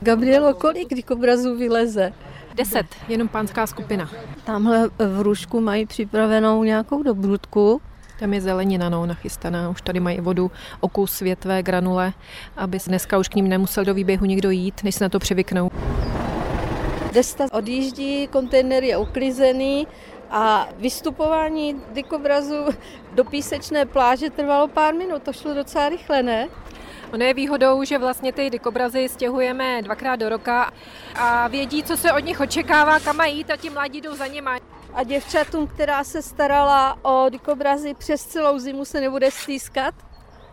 Gabrielo, kolik dikobrazů vyleze? Deset, jenom pánská skupina. Tamhle v Rušku mají připravenou nějakou dobrutku. Tam je zelenina no, nachystaná, už tady mají vodu, okus, světvé, granule, aby dneska už k ním nemusel do výběhu nikdo jít, než se na to přivyknou. Desta odjíždí, kontejner je uklizený a vystupování dikobrazu do písečné pláže trvalo pár minut, to šlo docela rychle, ne? Ono je výhodou, že vlastně ty dikobrazy stěhujeme dvakrát do roka a vědí, co se od nich očekává, kam mají jít a ti mladí jdou za nimi. A děvčatům, která se starala o dikobrazy přes celou zimu, se nebude stýskat?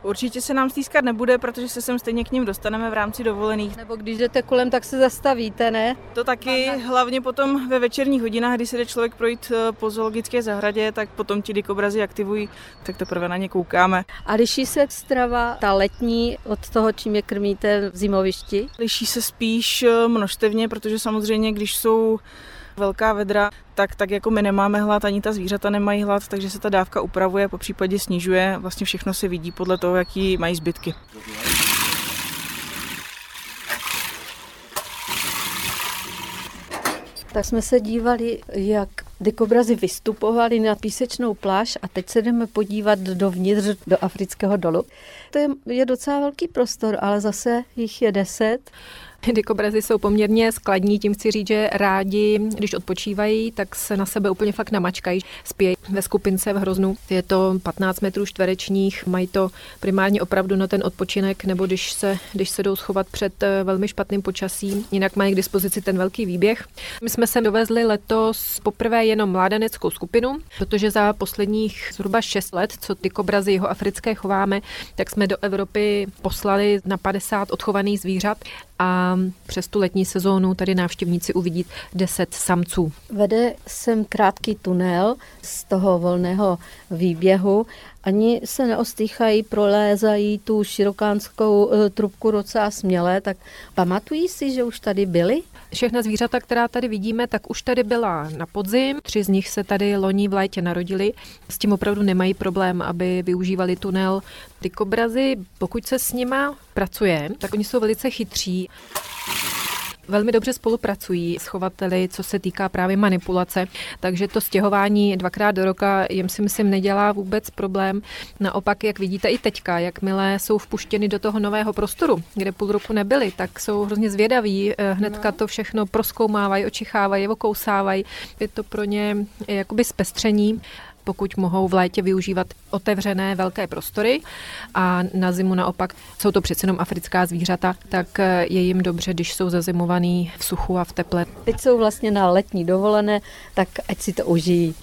Určitě se nám stýskat nebude, protože se sem stejně k ním dostaneme v rámci dovolených. Nebo když jdete kolem, tak se zastavíte, ne? To taky, hlavně potom ve večerních hodinách, kdy se jde člověk projít eh, po zoologické zahradě, tak potom ti dikobrazy aktivují, tak teprve na ně koukáme. A liší se strava, ta letní, od toho, čím je krmíte v zimovišti? Liší se spíš eh, množstevně, protože samozřejmě, když jsou velká vedra, tak, tak jako my nemáme hlad, ani ta zvířata nemají hlad, takže se ta dávka upravuje, po případě snižuje. Vlastně všechno se vidí podle toho, jaký mají zbytky. Tak jsme se dívali, jak dikobrazy vystupovali na písečnou pláž a teď se jdeme podívat dovnitř do afrického dolu. To je, je docela velký prostor, ale zase jich je deset. Dikobrazy jsou poměrně skladní, tím chci říct, že rádi, když odpočívají, tak se na sebe úplně fakt namačkají. Spějí ve skupince v hroznu. Je to 15 metrů čtverečních, mají to primárně opravdu na ten odpočinek, nebo když se, když se jdou schovat před eh, velmi špatným počasím. Jinak mají k dispozici ten velký výběh. My jsme se dovezli letos poprvé jenom mládeneckou skupinu, protože za posledních zhruba 6 let, co ty kobrazy jeho africké chováme, tak jsme do Evropy poslali na 50 odchovaných zvířat a přes tu letní sezónu tady návštěvníci uvidí 10 samců. Vede sem krátký tunel z toho volného výběhu. Ani se neostýchají, prolézají tu širokánskou eh, trubku docela směle, tak pamatují si, že už tady byli? Všechna zvířata, která tady vidíme, tak už tady byla na podzim. Tři z nich se tady loní v létě narodili. S tím opravdu nemají problém, aby využívali tunel. Ty kobrazy, pokud se s nima pracuje, tak oni jsou velice chytří. Velmi dobře spolupracují s chovateli, co se týká právě manipulace, takže to stěhování dvakrát do roka jim si myslím nedělá vůbec problém. Naopak, jak vidíte i teďka, jakmile jsou vpuštěny do toho nového prostoru, kde půl roku nebyli, tak jsou hrozně zvědaví, eh, hnedka to všechno proskoumávají, očichávají, okousávají. Je to pro ně jakoby zpestření pokud mohou v létě využívat otevřené velké prostory a na zimu naopak jsou to přece jenom africká zvířata, tak eh, je jim dobře, když jsou zazimovaný v suchu a v teple. Teď jsou vlastně na letní dovolené, tak ať si to užijí.